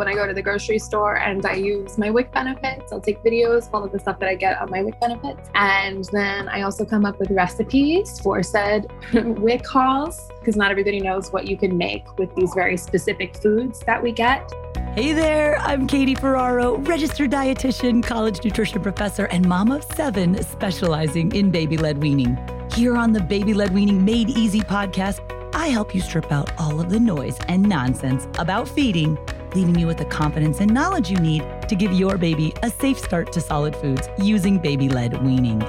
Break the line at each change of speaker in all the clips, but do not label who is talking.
when I go to the grocery store and I use my WIC benefits. I'll take videos, all of the stuff that I get on my WIC benefits. And then I also come up with recipes for said WIC hauls because not everybody knows what you can make with these very specific foods that we get.
Hey there, I'm Katie Ferraro, registered dietitian, college nutrition professor, and mom of seven specializing in baby led weaning. Here on the Baby Led Weaning Made Easy podcast, I help you strip out all of the noise and nonsense about feeding leaving you with the confidence and knowledge you need to give your baby a safe start to solid foods using baby led weaning.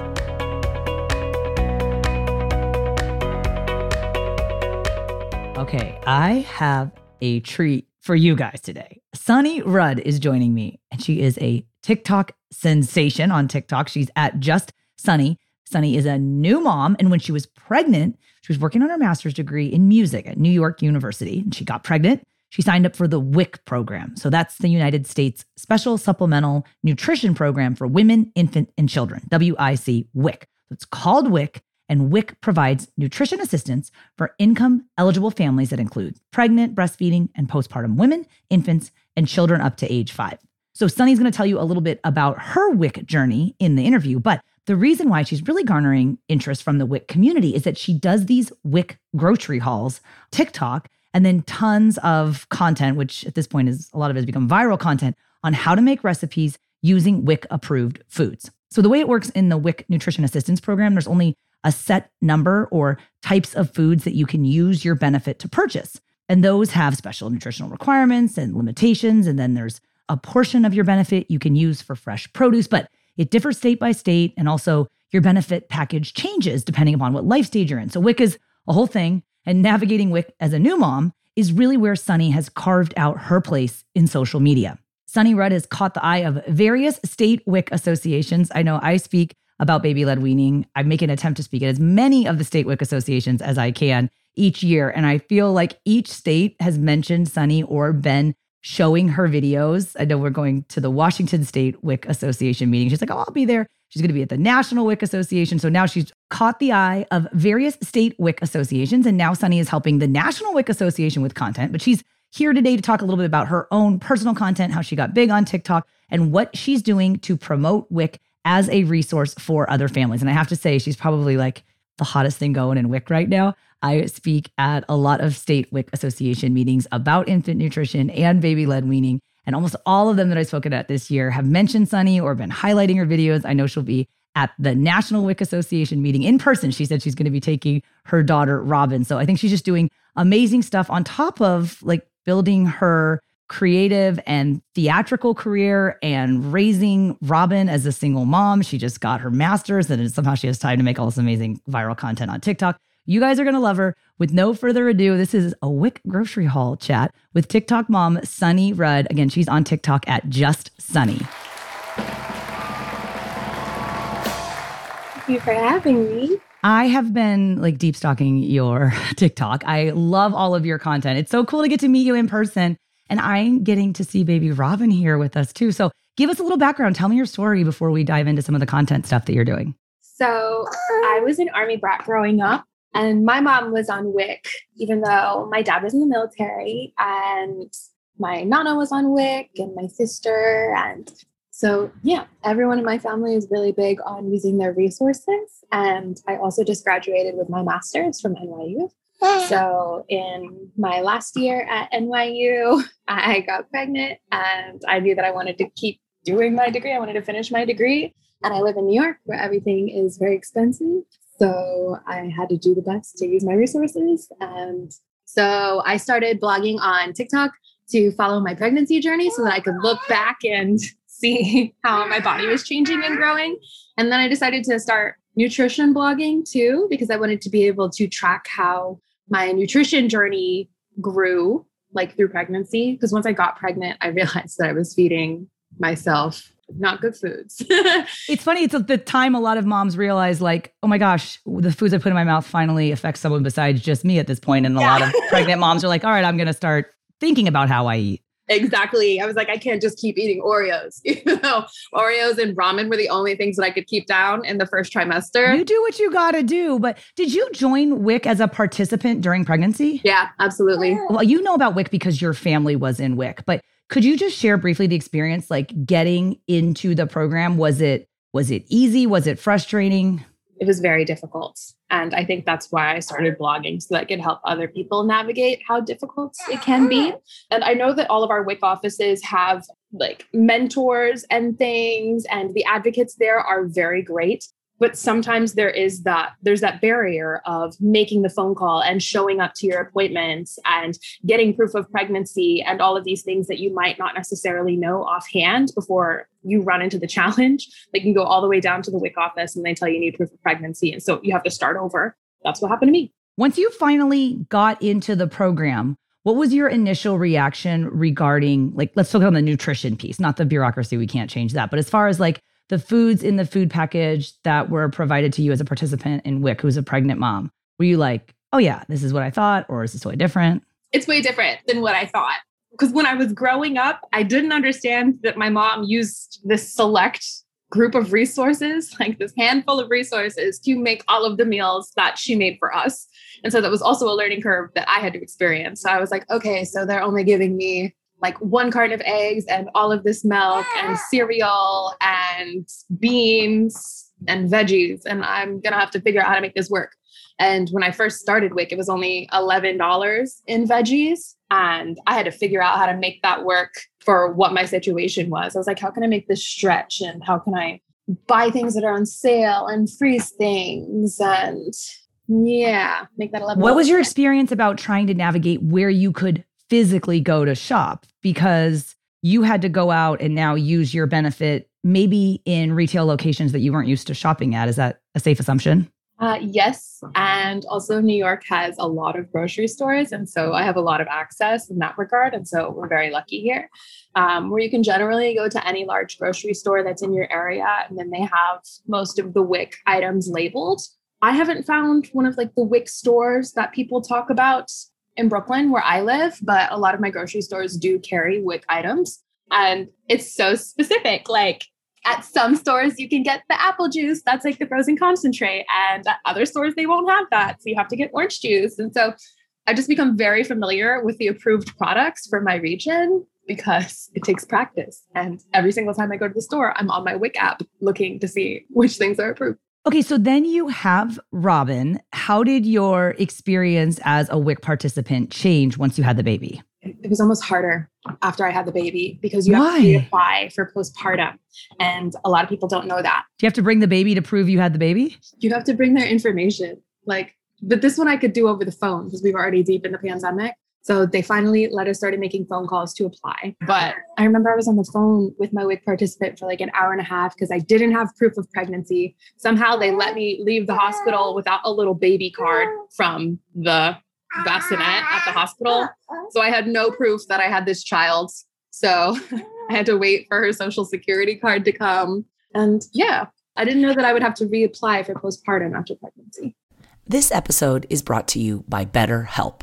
Okay, I have a treat for you guys today. Sunny Rudd is joining me, and she is a TikTok sensation on TikTok. She's at Just Sunny. Sunny is a new mom, and when she was pregnant, she was working on her master's degree in music at New York University, and she got pregnant she signed up for the WIC program. So that's the United States Special Supplemental Nutrition Program for Women, Infant, and Children, WIC WIC. So it's called WIC, and WIC provides nutrition assistance for income eligible families that include pregnant, breastfeeding, and postpartum women, infants, and children up to age five. So Sunny's going to tell you a little bit about her WIC journey in the interview, but the reason why she's really garnering interest from the WIC community is that she does these WIC grocery hauls, TikTok, and then tons of content, which at this point is a lot of it has become viral content on how to make recipes using WIC approved foods. So the way it works in the WIC nutrition assistance program, there's only a set number or types of foods that you can use your benefit to purchase. And those have special nutritional requirements and limitations. And then there's a portion of your benefit you can use for fresh produce, but it differs state by state. And also, your benefit package changes depending upon what life stage you're in. So, WIC is a whole thing. And navigating WIC as a new mom is really where Sunny has carved out her place in social media. Sunny Rudd has caught the eye of various state WIC associations. I know I speak about baby led weaning. I make an attempt to speak at as many of the state WIC associations as I can each year. And I feel like each state has mentioned Sunny or been showing her videos. I know we're going to the Washington State WIC Association meeting. She's like, oh, I'll be there. She's going to be at the National WIC Association. So now she's caught the eye of various state WIC associations. And now Sunny is helping the National WIC Association with content. But she's here today to talk a little bit about her own personal content, how she got big on TikTok, and what she's doing to promote WIC as a resource for other families. And I have to say, she's probably like the hottest thing going in WIC right now. I speak at a lot of state WIC association meetings about infant nutrition and baby led weaning. And almost all of them that I've spoken at this year have mentioned Sunny or been highlighting her videos. I know she'll be at the National WIC Association meeting in person. She said she's going to be taking her daughter, Robin. So I think she's just doing amazing stuff on top of like building her creative and theatrical career and raising Robin as a single mom. She just got her master's and somehow she has time to make all this amazing viral content on TikTok. You guys are going to love her. With no further ado, this is a WIC grocery haul chat with TikTok mom Sunny Rudd. Again, she's on TikTok at just Sunny.
Thank you for having me.
I have been like deep stalking your TikTok. I love all of your content. It's so cool to get to meet you in person. And I'm getting to see baby Robin here with us too. So give us a little background. Tell me your story before we dive into some of the content stuff that you're doing.
So I was an army brat growing up. And my mom was on WIC, even though my dad was in the military, and my nana was on WIC, and my sister. And so, yeah, everyone in my family is really big on using their resources. And I also just graduated with my master's from NYU. Ah. So, in my last year at NYU, I got pregnant and I knew that I wanted to keep doing my degree. I wanted to finish my degree. And I live in New York where everything is very expensive. So I had to do the best to use my resources. And so I started blogging on TikTok to follow my pregnancy journey so that I could look back and see how my body was changing and growing. And then I decided to start nutrition blogging too, because I wanted to be able to track how my nutrition journey grew like through pregnancy. Because once I got pregnant, I realized that I was feeding myself not good foods.
it's funny. It's the time a lot of moms realize, like, oh my gosh, the foods I put in my mouth finally affect someone besides just me at this point. And a yeah. lot of pregnant moms are like, all right, I'm going to start thinking about how I eat.
Exactly. I was like, I can't just keep eating Oreos, you know, Oreos and ramen were the only things that I could keep down in the first trimester.
You do what you got to do. But did you join WIC as a participant during pregnancy?
Yeah, absolutely.
Well, you know about WIC because your family was in WIC, but could you just share briefly the experience like getting into the program? Was it was it easy? Was it frustrating?
It was very difficult. And I think that's why I started blogging so that I could help other people navigate how difficult it can be. Uh-huh. And I know that all of our WIC offices have like mentors and things, and the advocates there are very great but sometimes there is that there's that barrier of making the phone call and showing up to your appointments and getting proof of pregnancy and all of these things that you might not necessarily know offhand before you run into the challenge. They can go all the way down to the WIC office and they tell you, you need proof of pregnancy. And so you have to start over. That's what happened to me.
Once you finally got into the program what was your initial reaction regarding like let's focus on the nutrition piece not the bureaucracy. We can't change that. But as far as like the foods in the food package that were provided to you as a participant in WIC who's a pregnant mom, were you like, oh yeah, this is what I thought, or is this way different?
It's way different than what I thought. Because when I was growing up, I didn't understand that my mom used this select group of resources, like this handful of resources, to make all of the meals that she made for us. And so that was also a learning curve that I had to experience. So I was like, okay, so they're only giving me like one carton of eggs and all of this milk and cereal and beans and veggies. And I'm going to have to figure out how to make this work. And when I first started WIC, it was only $11 in veggies. And I had to figure out how to make that work for what my situation was. I was like, how can I make this stretch? And how can I buy things that are on sale and freeze things? And yeah, make that 11
What was your experience about trying to navigate where you could physically go to shop because you had to go out and now use your benefit maybe in retail locations that you weren't used to shopping at. Is that a safe assumption?
Uh, yes. And also, New York has a lot of grocery stores. And so I have a lot of access in that regard. And so we're very lucky here, um, where you can generally go to any large grocery store that's in your area. And then they have most of the WIC items labeled. I haven't found one of like the WIC stores that people talk about in Brooklyn where I live, but a lot of my grocery stores do carry WIC items. And it's so specific. Like at some stores, you can get the apple juice, that's like the frozen concentrate. And at other stores, they won't have that. So you have to get orange juice. And so I've just become very familiar with the approved products for my region because it takes practice. And every single time I go to the store, I'm on my WIC app looking to see which things are approved.
Okay, so then you have Robin. How did your experience as a WIC participant change once you had the baby?
It was almost harder after I had the baby because you Why? have to apply for postpartum. And a lot of people don't know that.
Do you have to bring the baby to prove you had the baby?
You have to bring their information. Like, but this one I could do over the phone because we were already deep in the pandemic. So they finally let us started making phone calls to apply. But I remember I was on the phone with my WIC participant for like an hour and a half because I didn't have proof of pregnancy. Somehow they let me leave the hospital without a little baby card from the bassinet at the hospital. So I had no proof that I had this child. So I had to wait for her social security card to come. And yeah, I didn't know that I would have to reapply for postpartum after pregnancy.
This episode is brought to you by BetterHelp.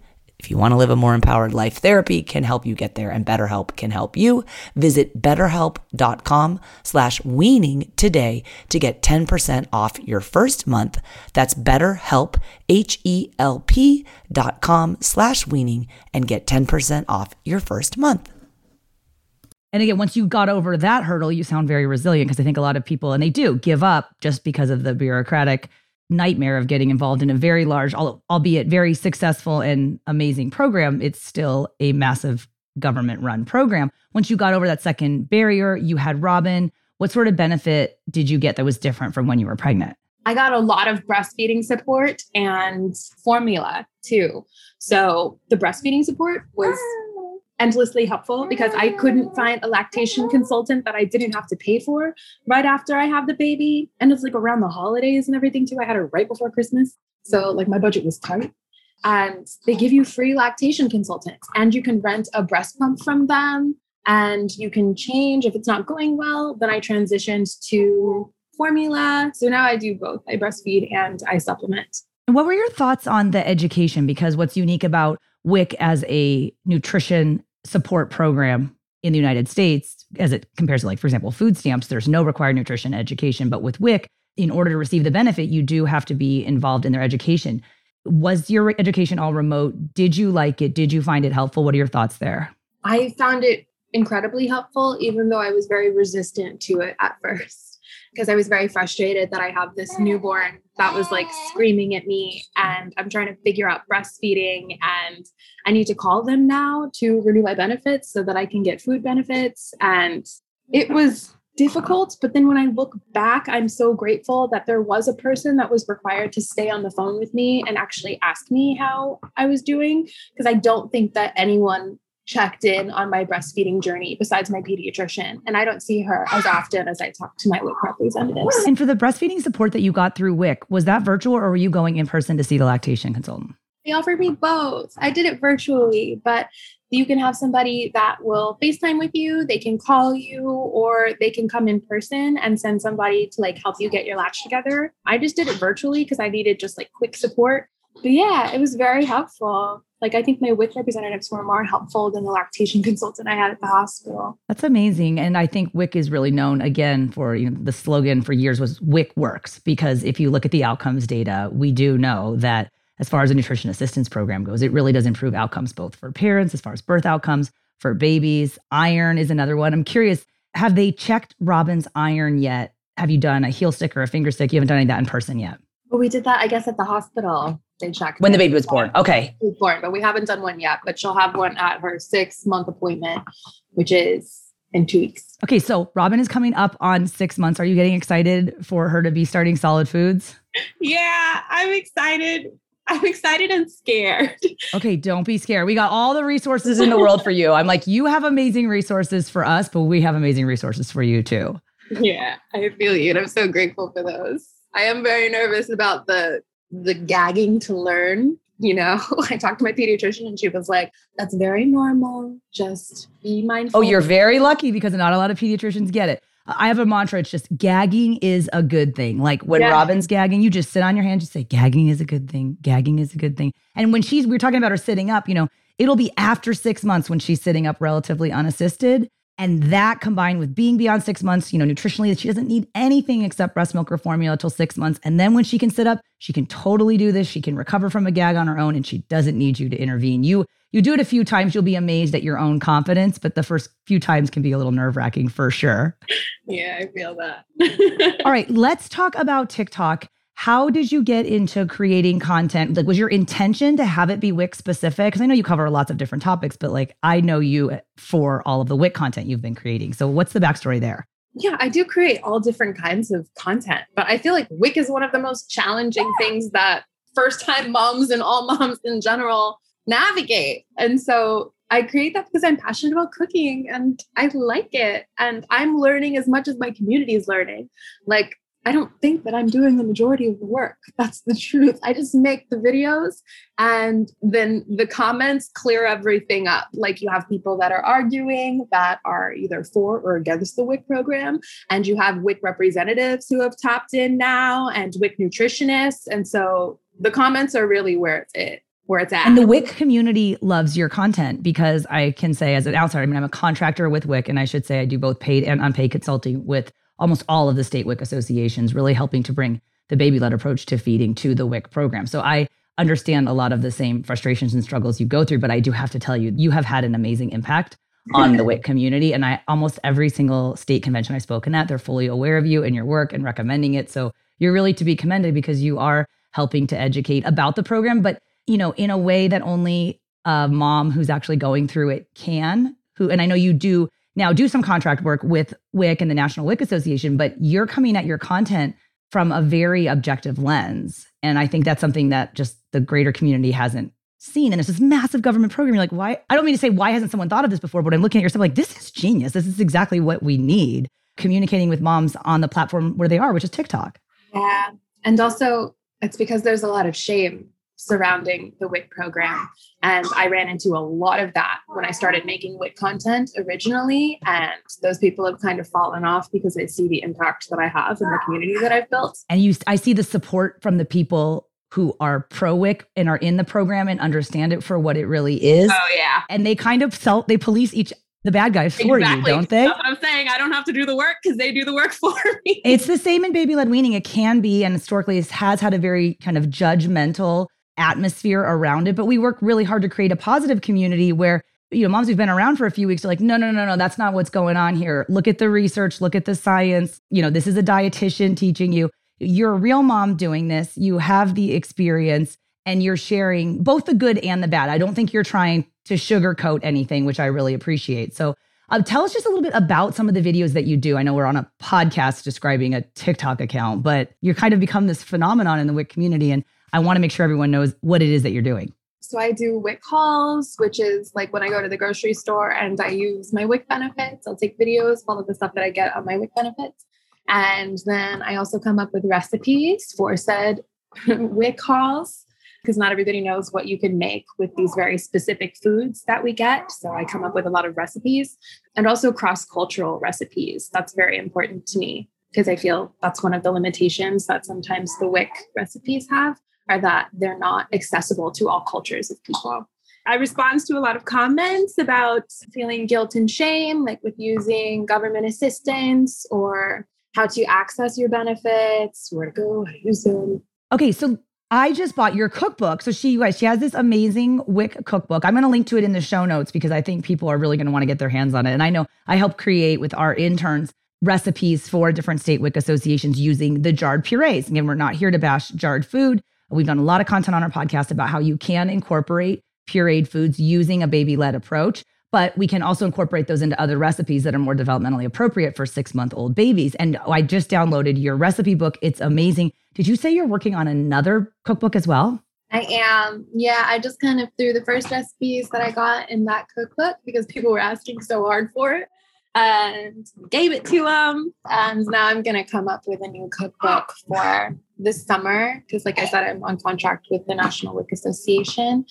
if you want to live a more empowered life, therapy can help you get there and BetterHelp can help you. Visit betterhelp.com slash weaning today to get 10% off your first month. That's betterhelp, H-E-L-P dot com slash weaning and get 10% off your first month.
And again, once you got over that hurdle, you sound very resilient because I think a lot of people, and they do give up just because of the bureaucratic nightmare of getting involved in a very large, albeit very successful and amazing program, it's still a massive government run program. Once you got over that second barrier, you had Robin. What sort of benefit did you get that was different from when you were pregnant?
I got a lot of breastfeeding support and formula too. So the breastfeeding support was ah. Endlessly helpful because I couldn't find a lactation consultant that I didn't have to pay for right after I have the baby. And it's like around the holidays and everything too. I had it right before Christmas. So like my budget was tight. And they give you free lactation consultants and you can rent a breast pump from them and you can change if it's not going well. Then I transitioned to formula. So now I do both. I breastfeed and I supplement.
What were your thoughts on the education? Because what's unique about WIC as a nutrition support program in the United States as it compares to like for example food stamps there's no required nutrition education. But with WIC in order to receive the benefit you do have to be involved in their education. Was your education all remote? Did you like it? Did you find it helpful? What are your thoughts there?
I found it incredibly helpful even though I was very resistant to it at first because I was very frustrated that I have this newborn that was like screaming at me and I'm trying to figure out breastfeeding and I need to call them now to renew my benefits so that I can get food benefits and it was difficult but then when I look back I'm so grateful that there was a person that was required to stay on the phone with me and actually ask me how I was doing because I don't think that anyone checked in on my breastfeeding journey besides my pediatrician. And I don't see her as often as I talk to my WIC representatives.
And for the breastfeeding support that you got through WIC, was that virtual or were you going in person to see the lactation consultant?
They offered me both. I did it virtually, but you can have somebody that will FaceTime with you, they can call you, or they can come in person and send somebody to like help you get your latch together. I just did it virtually because I needed just like quick support. But yeah, it was very helpful like I think my WIC representatives were more helpful than the lactation consultant I had at the hospital.
That's amazing. And I think WIC is really known again for you know the slogan for years was WIC works because if you look at the outcomes data, we do know that as far as the nutrition assistance program goes, it really does improve outcomes both for parents as far as birth outcomes, for babies. Iron is another one. I'm curious, have they checked Robin's iron yet? Have you done a heel stick or a finger stick? You haven't done any of that in person yet.
Well, we did that, I guess, at the hospital they checked
when the baby was born. Okay.
Was born, but we haven't done one yet. But she'll have one at her six month appointment, which is in two weeks.
Okay, so Robin is coming up on six months. Are you getting excited for her to be starting solid foods?
Yeah, I'm excited. I'm excited and scared.
Okay, don't be scared. We got all the resources in the world for you. I'm like, you have amazing resources for us, but we have amazing resources for you too.
Yeah, I feel you. And I'm so grateful for those. I am very nervous about the the gagging to learn you know i talked to my pediatrician and she was like that's very normal just be mindful
oh you're very lucky because not a lot of pediatricians get it I have a mantra. It's just gagging is a good thing. Like when
Yeah.
Robin's gagging, you just sit on your hand, just say, gagging is a good thing. Gagging is a good thing. And when she's, we're talking about her sitting up, you know, it'll be after six months when she's sitting up relatively unassisted. And that combined with being beyond six months, you know, nutritionally, she doesn't need anything except breast milk or formula till six months. And then when she can sit up, she can totally do this. She can recover from a gag on her own and she doesn't need you to intervene. You you do it a few times, you'll be amazed at your own confidence, but the first few times can be a little nerve-wracking for sure.
Yeah, I feel that.
All right, let's talk about TikTok. How did you get into creating content? Like, was your intention to have it be WIC specific? Because I know you cover lots of different topics, but like, I know you for all of the WIC content you've been creating. So, what's the backstory there?
Yeah, I do create all different kinds of content, but I feel like WIC is one of the most challenging things that first time moms and all moms in general navigate. And so I create that because I'm passionate about cooking and I like it. And I'm learning as much as my community is learning. Like, I don't think that I'm doing the majority of the work. That's the truth. I just make the videos and then the comments clear everything up. Like you have people that are arguing that are either for or against the WIC program, and you have WIC representatives who have tapped in now and WIC nutritionists. And so the comments are really where it's it, where it's at.
And the WIC community loves your content because I can say, as an outsider, I mean, I'm a contractor with WIC, and I should say I do both paid and unpaid consulting with almost all of the state WIC associations, really helping to bring the baby led approach to feeding to the WIC program. So I understand a lot of the same frustrations and struggles you go through, but I do have to tell you, you have had an amazing impact on the WIC community. And I almost every single state convention I've spoken at, they're fully aware of you and your work and recommending it. So you're really to be commended because you are helping to educate about the program, but you know, in a way that only a mom who's actually going through it can. Who and I know you do now do some contract work with WIC and the National WIC Association, but you're coming at your content from a very objective lens. And I think that's something that just the greater community hasn't seen. And it's this massive government program. You're like, why? I don't mean to say why hasn't someone thought of this before, but I'm looking at yourself like, this is genius. This is exactly what we need. Communicating with moms on the platform where they are, which is TikTok.
Yeah. And also, it's because there's a lot of shame surrounding the WIC program. And I ran into a lot of that when I started making WIC content originally. And those people have kind of fallen off because they see the impact that I have in the community that I've built.
And you I see the support from the people who are pro WIC and are in the program and understand it for what it really is.
Oh, yeah.
And they kind of self they police each the bad guys for you, don't they?
That's what I'm saying. I don't have to do the work because they do the work for me.
It's the same in baby led weaning. It can be, and historically, it has had a very kind of judgmental atmosphere around it. But we work really hard to create a positive community where, you know, moms who've been around for a few weeks are like, no, no, no, no, that's not what's going on here. Look at the research, look at the science. You know, this is a dietitian teaching you. You're a real mom doing this. You have the experience and you're sharing both the good and the bad. I don't think you're trying to sugarcoat anything, which I really appreciate. So, uh, tell us just a little bit about some of the videos that you do. I know we're on a podcast describing a TikTok account, but you're kind of become this phenomenon in the WIC community. And I want to make sure everyone knows what it is that you're doing.
So I do WIC hauls, which is like when I go to the grocery store and I use my WIC benefits. I'll take videos, of all of the stuff that I get on my WIC benefits. And then I also come up with recipes for said WIC hauls because not everybody knows what you can make with these very specific foods that we get. So I come up with a lot of recipes and also cross cultural recipes. That's very important to me because I feel that's one of the limitations that sometimes the WIC recipes have are that they're not accessible to all cultures of people. I respond to a lot of comments about feeling guilt and shame, like with using government assistance or how to access your benefits, where to go, how to use them.
Okay, so I just bought your cookbook. So she, she has this amazing WIC cookbook. I'm going to link to it in the show notes because I think people are really going to want to get their hands on it. And I know I help create with our interns recipes for different state WIC associations using the jarred purees. Again, we're not here to bash jarred food. We've done a lot of content on our podcast about how you can incorporate pureed foods using a baby led approach, but we can also incorporate those into other recipes that are more developmentally appropriate for six month old babies. And I just downloaded your recipe book. It's amazing. Did you say you're working on another cookbook as well?
I am. Yeah, I just kind of threw the first recipes that I got in that cookbook because people were asking so hard for it and gave it to them. And now I'm going to come up with a new cookbook for this summer because, like I said, I'm on contract with the National WIC Association.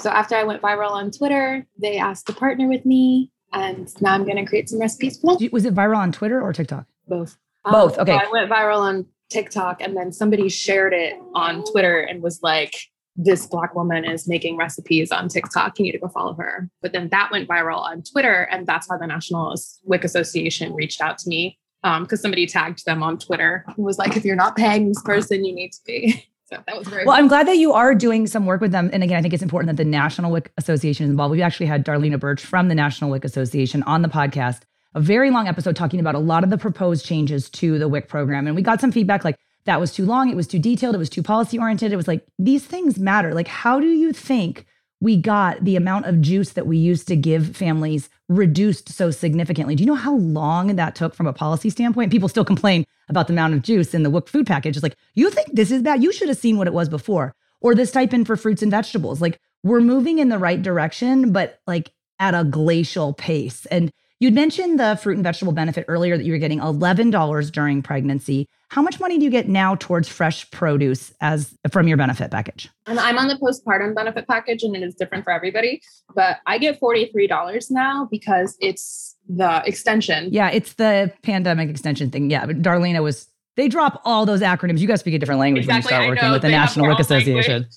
So after I went viral on Twitter, they asked to partner with me. And now I'm going to create some recipes for them.
Was it viral on Twitter or TikTok?
Both.
Both.
Um,
okay.
so I went viral on TikTok and then somebody shared it on Twitter and was like, this black woman is making recipes on TikTok. You need to go follow her. But then that went viral on Twitter. And that's how the National WIC Association reached out to me because um, somebody tagged them on Twitter and was like, if you're not paying this person, you need to be. So that was very
well. I'm glad that you are doing some work with them. And again, I think it's important that the National WIC Association is involved. We actually had Darlena Birch from the National WIC Association on the podcast, a very long episode talking about a lot of the proposed changes to the WIC program. And we got some feedback like that was too long, it was too detailed, it was too policy oriented. It was like, these things matter. Like, how do you think we got the amount of juice that we used to give families reduced so significantly. Do you know how long that took from a policy standpoint? People still complain about the amount of juice in the WIC food package. It's like, you think this is bad? You should have seen what it was before. Or the stipend for fruits and vegetables. Like, we're moving in the right direction, but like at a glacial pace. And You'd mentioned the fruit and vegetable benefit earlier that you were getting $11 during pregnancy. How much money do you get now towards fresh produce as from your benefit package?
And I'm on the postpartum benefit package and it is different for everybody, but I get $43 now because it's the extension.
Yeah, it's the pandemic extension thing. Yeah, but Darlena was they drop all those acronyms. You guys speak a different language
exactly,
when you start working with the National WIC Association.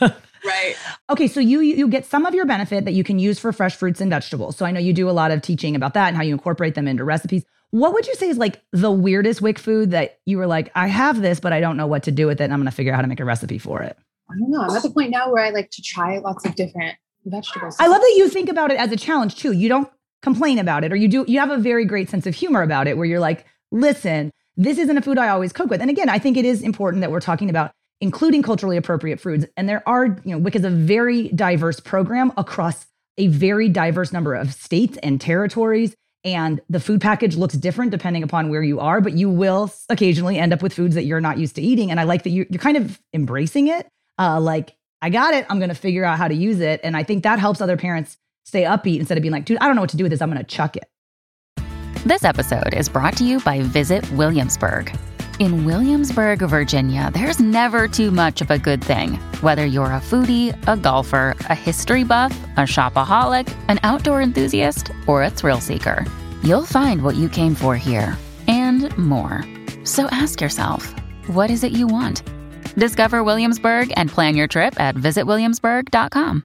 Right.
Okay, so you you get some of your benefit that you can use for fresh fruits and vegetables. So I know you do a lot of teaching about that and how you incorporate them into recipes. What would you say is like the weirdest WIC food that you were like, I have this, but I don't know what to do with it, and I'm going to figure out how to make a recipe for it?
I don't know. I'm at the point now where I like to try lots of different vegetables.
I love that you think about it as a challenge too. You don't complain about it, or you do. You have a very great sense of humor about it, where you're like, listen, this isn't a food I always cook with. And again, I think it is important that we're talking about including culturally appropriate foods. And there are, you know, WIC is a very diverse program across a very diverse number of states and territories. And the food package looks different depending upon where you are, but you will occasionally end up with foods that you're not used to eating. And I like that you, you're kind of embracing it. Uh, like, I got it. I'm going to figure out how to use it. And I think that helps other parents stay upbeat instead of being like, dude, I don't know what to do with this. I'm going to chuck it.
This episode is brought to you by Visit Williamsburg. In Williamsburg, Virginia, there's never too much of a good thing. Whether you're a foodie, a golfer, a history buff, a shopaholic, an outdoor enthusiast, or a thrill seeker, you'll find what you came for here and more. So ask yourself, what is it you want? Discover Williamsburg and plan your trip at visitwilliamsburg.com.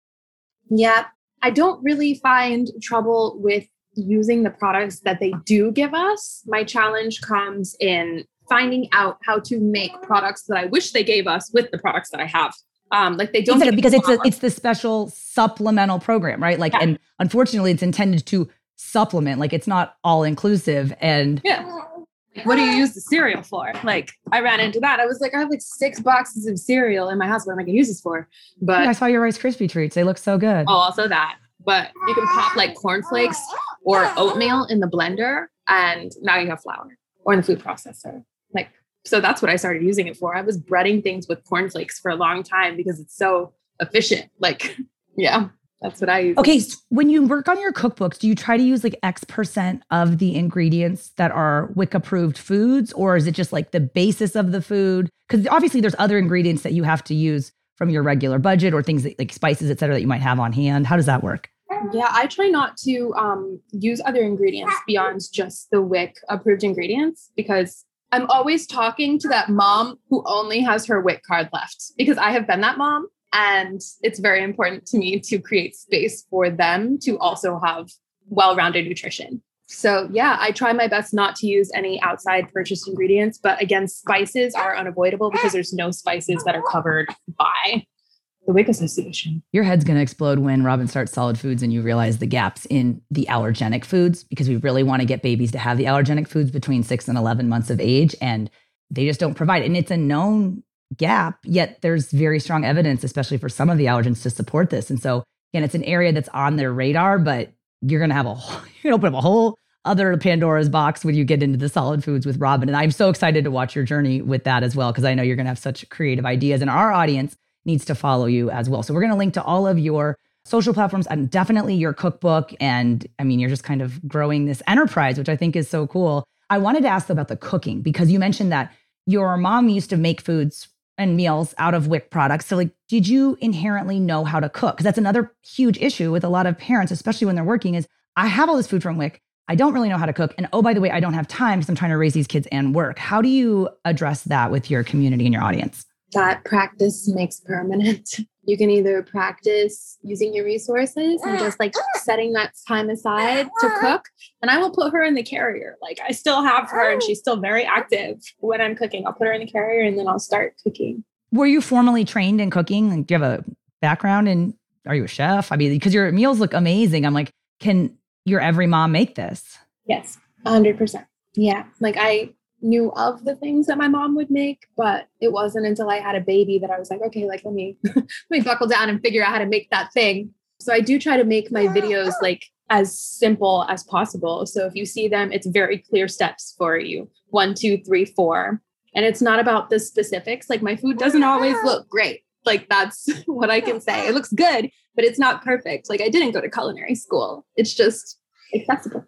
Yeah, I don't really find trouble with using the products that they do give us. My challenge comes in finding out how to make products that I wish they gave us with the products that I have. Um, like they don't
because it's a, it's the special supplemental program, right? Like, yeah. and unfortunately, it's intended to supplement. Like, it's not all inclusive. And
yeah, what do you use the cereal for? Like, I ran into that. I was like, I have like six boxes of cereal in my house. What am I going to use this for? But
yeah, I saw your Rice Krispie treats. They look so good.
Oh, also that. But you can pop like cornflakes or oatmeal in the blender, and now you have flour or in the food processor. Like, so that's what I started using it for. I was breading things with cornflakes for a long time because it's so efficient. Like, yeah, that's what I use.
Okay. So when you work on your cookbooks, do you try to use like X percent of the ingredients that are WIC approved foods, or is it just like the basis of the food? Because obviously there's other ingredients that you have to use from your regular budget or things that, like spices, et cetera, that you might have on hand. How does that work?
Yeah, I try not to um, use other ingredients beyond just the WIC approved ingredients because I'm always talking to that mom who only has her WIC card left because I have been that mom. And it's very important to me to create space for them to also have well rounded nutrition. So, yeah, I try my best not to use any outside purchased ingredients. But again, spices are unavoidable because there's no spices that are covered by the WIC Association.
Your head's going to explode when Robin starts solid foods and you realize the gaps in the allergenic foods because we really want to get babies to have the allergenic foods between six and 11 months of age. And they just don't provide it. And it's a known gap, yet there's very strong evidence, especially for some of the allergens, to support this. And so, again, it's an area that's on their radar, but you're going to have a whole, you're going to open up a whole other Pandora's box when you get into the solid foods with Robin. And I'm so excited to watch your journey with that as well, because I know you're going to have such creative ideas. And our audience needs to follow you as well. So we're going to link to all of your social platforms and definitely your cookbook. And I mean, you're just kind of growing this enterprise, which I think is so cool. I wanted to ask about the cooking because you mentioned that your mom used to make foods and meals out of WIC products. So, like, did you inherently know how to cook? Because that's another huge issue with a lot of parents, especially when they're working, is I have all this food from WIC. I don't really know how to cook. And oh, by the way, I don't have time because I'm trying to raise these kids and work. How do you address that with your community and your audience?
That practice makes permanent. You can either practice using your resources and just like setting that time aside to cook. And I will put her in the carrier. Like I still have her and oh. she's still very active when I'm cooking. I'll put her in the carrier and then I'll start cooking.
Were you formally trained in cooking? Like, do you have a background in, are you a chef? I mean, because your meals look amazing. I'm like, can your every mom make this?
Yes, 100%. Yeah. Like I knew of the things that my mom would make, but it wasn't until I had a baby that I was like, okay, like let me let me buckle down and figure out how to make that thing. So I do try to make my videos like as simple as possible. So if you see them, it's very clear steps for you. One, two, three, four. And it's not about the specifics. Like my food doesn't always look great. Like that's what I can say. It looks good, but it's not perfect. Like I didn't go to culinary school. It's just accessible.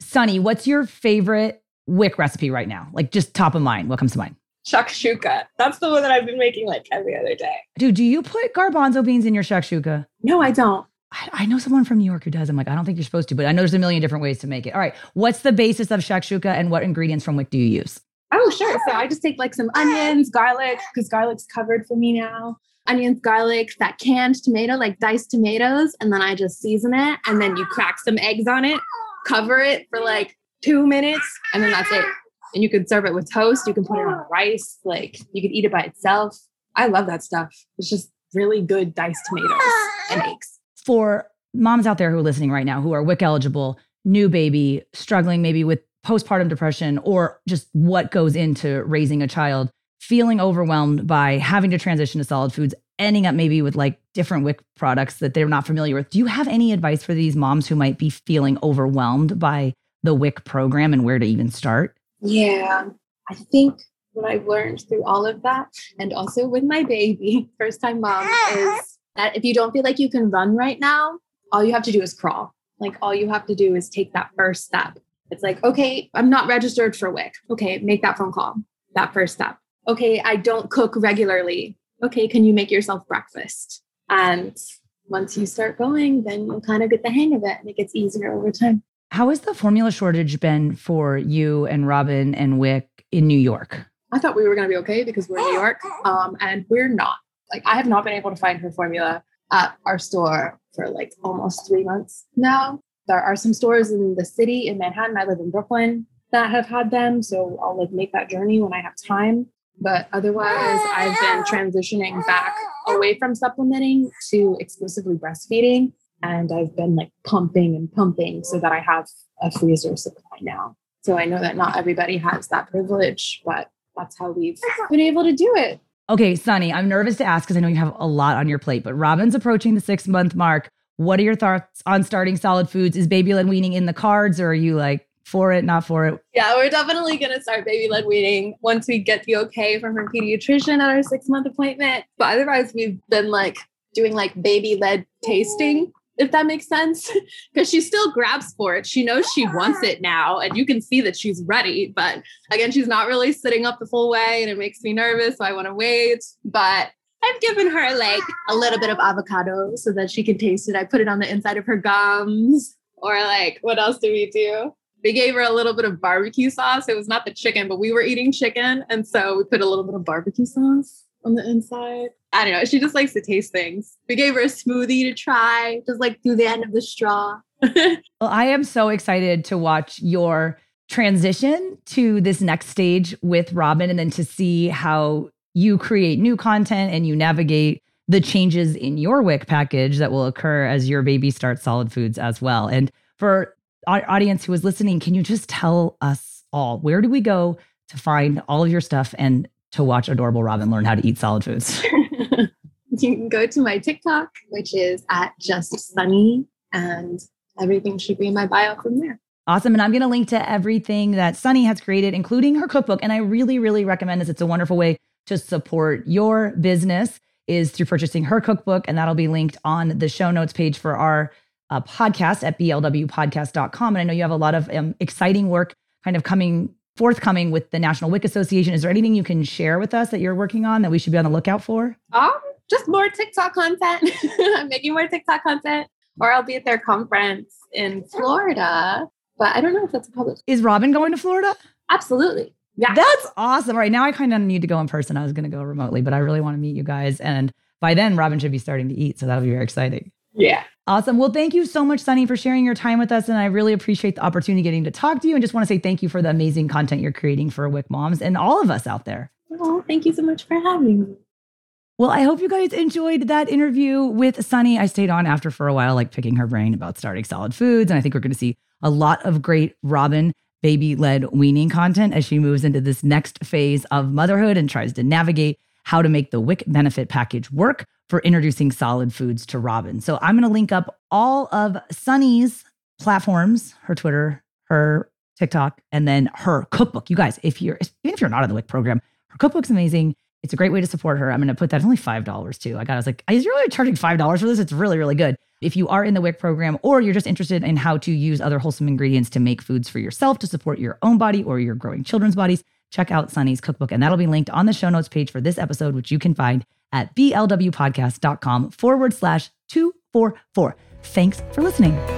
Sunny, what's your favorite WIC recipe right now? Like just top of mind. What comes to mind?
Shakshuka. That's the one that I've been making like every other day.
Dude, do you put garbanzo beans in your shakshuka?
No, I don't.
I, I know someone from New York who does. I'm like, I don't think you're supposed to, but I know there's a million different ways to make it. All right. What's the basis of shakshuka and what ingredients from WIC do you use?
Oh, sure. So I just take like some onions, garlic, because garlic's covered for me now. Onions, garlic, that canned tomato, like diced tomatoes, and then I just season it. And then you crack some eggs on it, cover it for like two minutes, and then that's it. And you can serve it with toast. You can put it on rice. Like you could eat it by itself. I love that stuff. It's just really good diced tomatoes and eggs.
For moms out there who are listening right now who are WIC eligible, new baby, struggling maybe with postpartum depression or just what goes into raising a child, feeling overwhelmed by having to transition to solid foods, ending up maybe with like different WIC products that they're not familiar with. Do you have any advice for these moms who might be feeling overwhelmed by the WIC program and where to even start?
Yeah, I think what I've learned through all of that, and also with my baby, first time mom, is that if you don't feel like you can run right now, all you have to do is crawl. Like all you have to do is take that first step. It's like, okay, I'm not registered for WIC. Okay, make that phone call. That first step. Okay, I don't cook regularly. Okay, can you make yourself breakfast? And once you start going, then you'll kind of get the hang of it and it gets easier over time.
How has the formula shortage been for you and Robin and WIC in New York?
I thought we were going to be okay because we're in New York, um, and we're not. Like, I have not been able to find her formula at our store for like almost three months now. There are some stores in the city in Manhattan. I live in Brooklyn that have had them, so I'll like make that journey when I have time. But otherwise, I've been transitioning back away from supplementing to exclusively breastfeeding and I've been like pumping and pumping so that I have a freezer supply now. So I know that not everybody has that privilege, but that's how we've been able to do it.
Okay, Sunny, I'm nervous to ask because I know you have a lot on your plate, but Robin's approaching the six month mark. What are your thoughts on starting solid foods? Is baby led weaning in the cards or are you like for it, not for it?
Yeah, we're definitely going to start baby led weaning once we get the okay from her pediatrician at our six month appointment. But otherwise, we've been like doing like baby led tasting if that makes sense. Because she still grabs for it. She knows she wants it now, and you can see that she's ready. But again, she's not really sitting up the full way, and it makes me nervous. So I want to wait. But I've given her like a little bit of avocado so that she can taste it. I put it on the inside of her gums. Or like, what else do we do? We gave her a little bit of barbecue sauce. It was not the chicken, but we were eating chicken. And so we put a little bit of barbecue sauce on the inside. I don't know. She just likes to taste things. We gave her a smoothie to try, just like through the end of the straw.
well, I am so excited to watch your transition to this next stage with Robin and then to see how you create new content and you navigate the changes in your WIC package that will occur as your baby starts solid foods as well. And for our audience who is listening, can you just tell us all where do we go to find all of your stuff and to watch adorable Robin learn how to eat solid foods?
you can go to my TikTok, which is at just sunny, and everything should be in my bio from there.
Awesome. And I'm going to link to everything that Sunny has created, including her cookbook. And I really, really recommend this. It's a wonderful way to support your business is through purchasing her cookbook. And that'll be linked on the show notes page for our uh, podcast at blwpodcast.com. And I know you have a lot of um, exciting work kind of coming forthcoming with the National WIC Association. Is there anything you can share with us that you're working on that we should be on the lookout for?
Um, just more TikTok content. I'm making more TikTok content. or I'll be at their conference in Florida. But I don't know if that's a public.
Is Robin going to Florida?
Absolutely. Yeah.
That's awesome. Right now, I kind of need to go in person. I was going to go remotely, but I really want to meet you guys. And by then, Robin should be starting to eat. So that'll be very exciting.
Yeah.
Awesome. Well, thank you so much, Sunny, for sharing your time with us. And I really appreciate the opportunity getting to talk to you and just want to say thank you for the amazing content you're creating for WIC moms and all of us out there.
Oh, thank you so much for having me.
Well, I hope you guys enjoyed that interview with Sunny. I stayed on after for a while, like picking her brain about starting solid foods. And I think we're going to see a lot of great Robin baby led weaning content as she moves into this next phase of motherhood and tries to navigate how to make the WIC benefit package work for introducing solid foods to Robin. So I'm going to link up all of Sunny's platforms, her Twitter, her TikTok, and then her cookbook. You guys, if you're even if you're not in the WIC program, her cookbook's amazing. It's a great way to support her. I'm going to put that. Only five dollars too. I got. I was like, is really charging five dollars for this? It's really, really good. If you are in the WIC program, or you're just interested in how to use other wholesome ingredients to make foods for yourself to support your own body or your growing children's bodies, check out Sunny's cookbook, and that'll be linked on the show notes page for this episode, which you can find at blwpodcast.com forward slash two four four. Thanks for listening.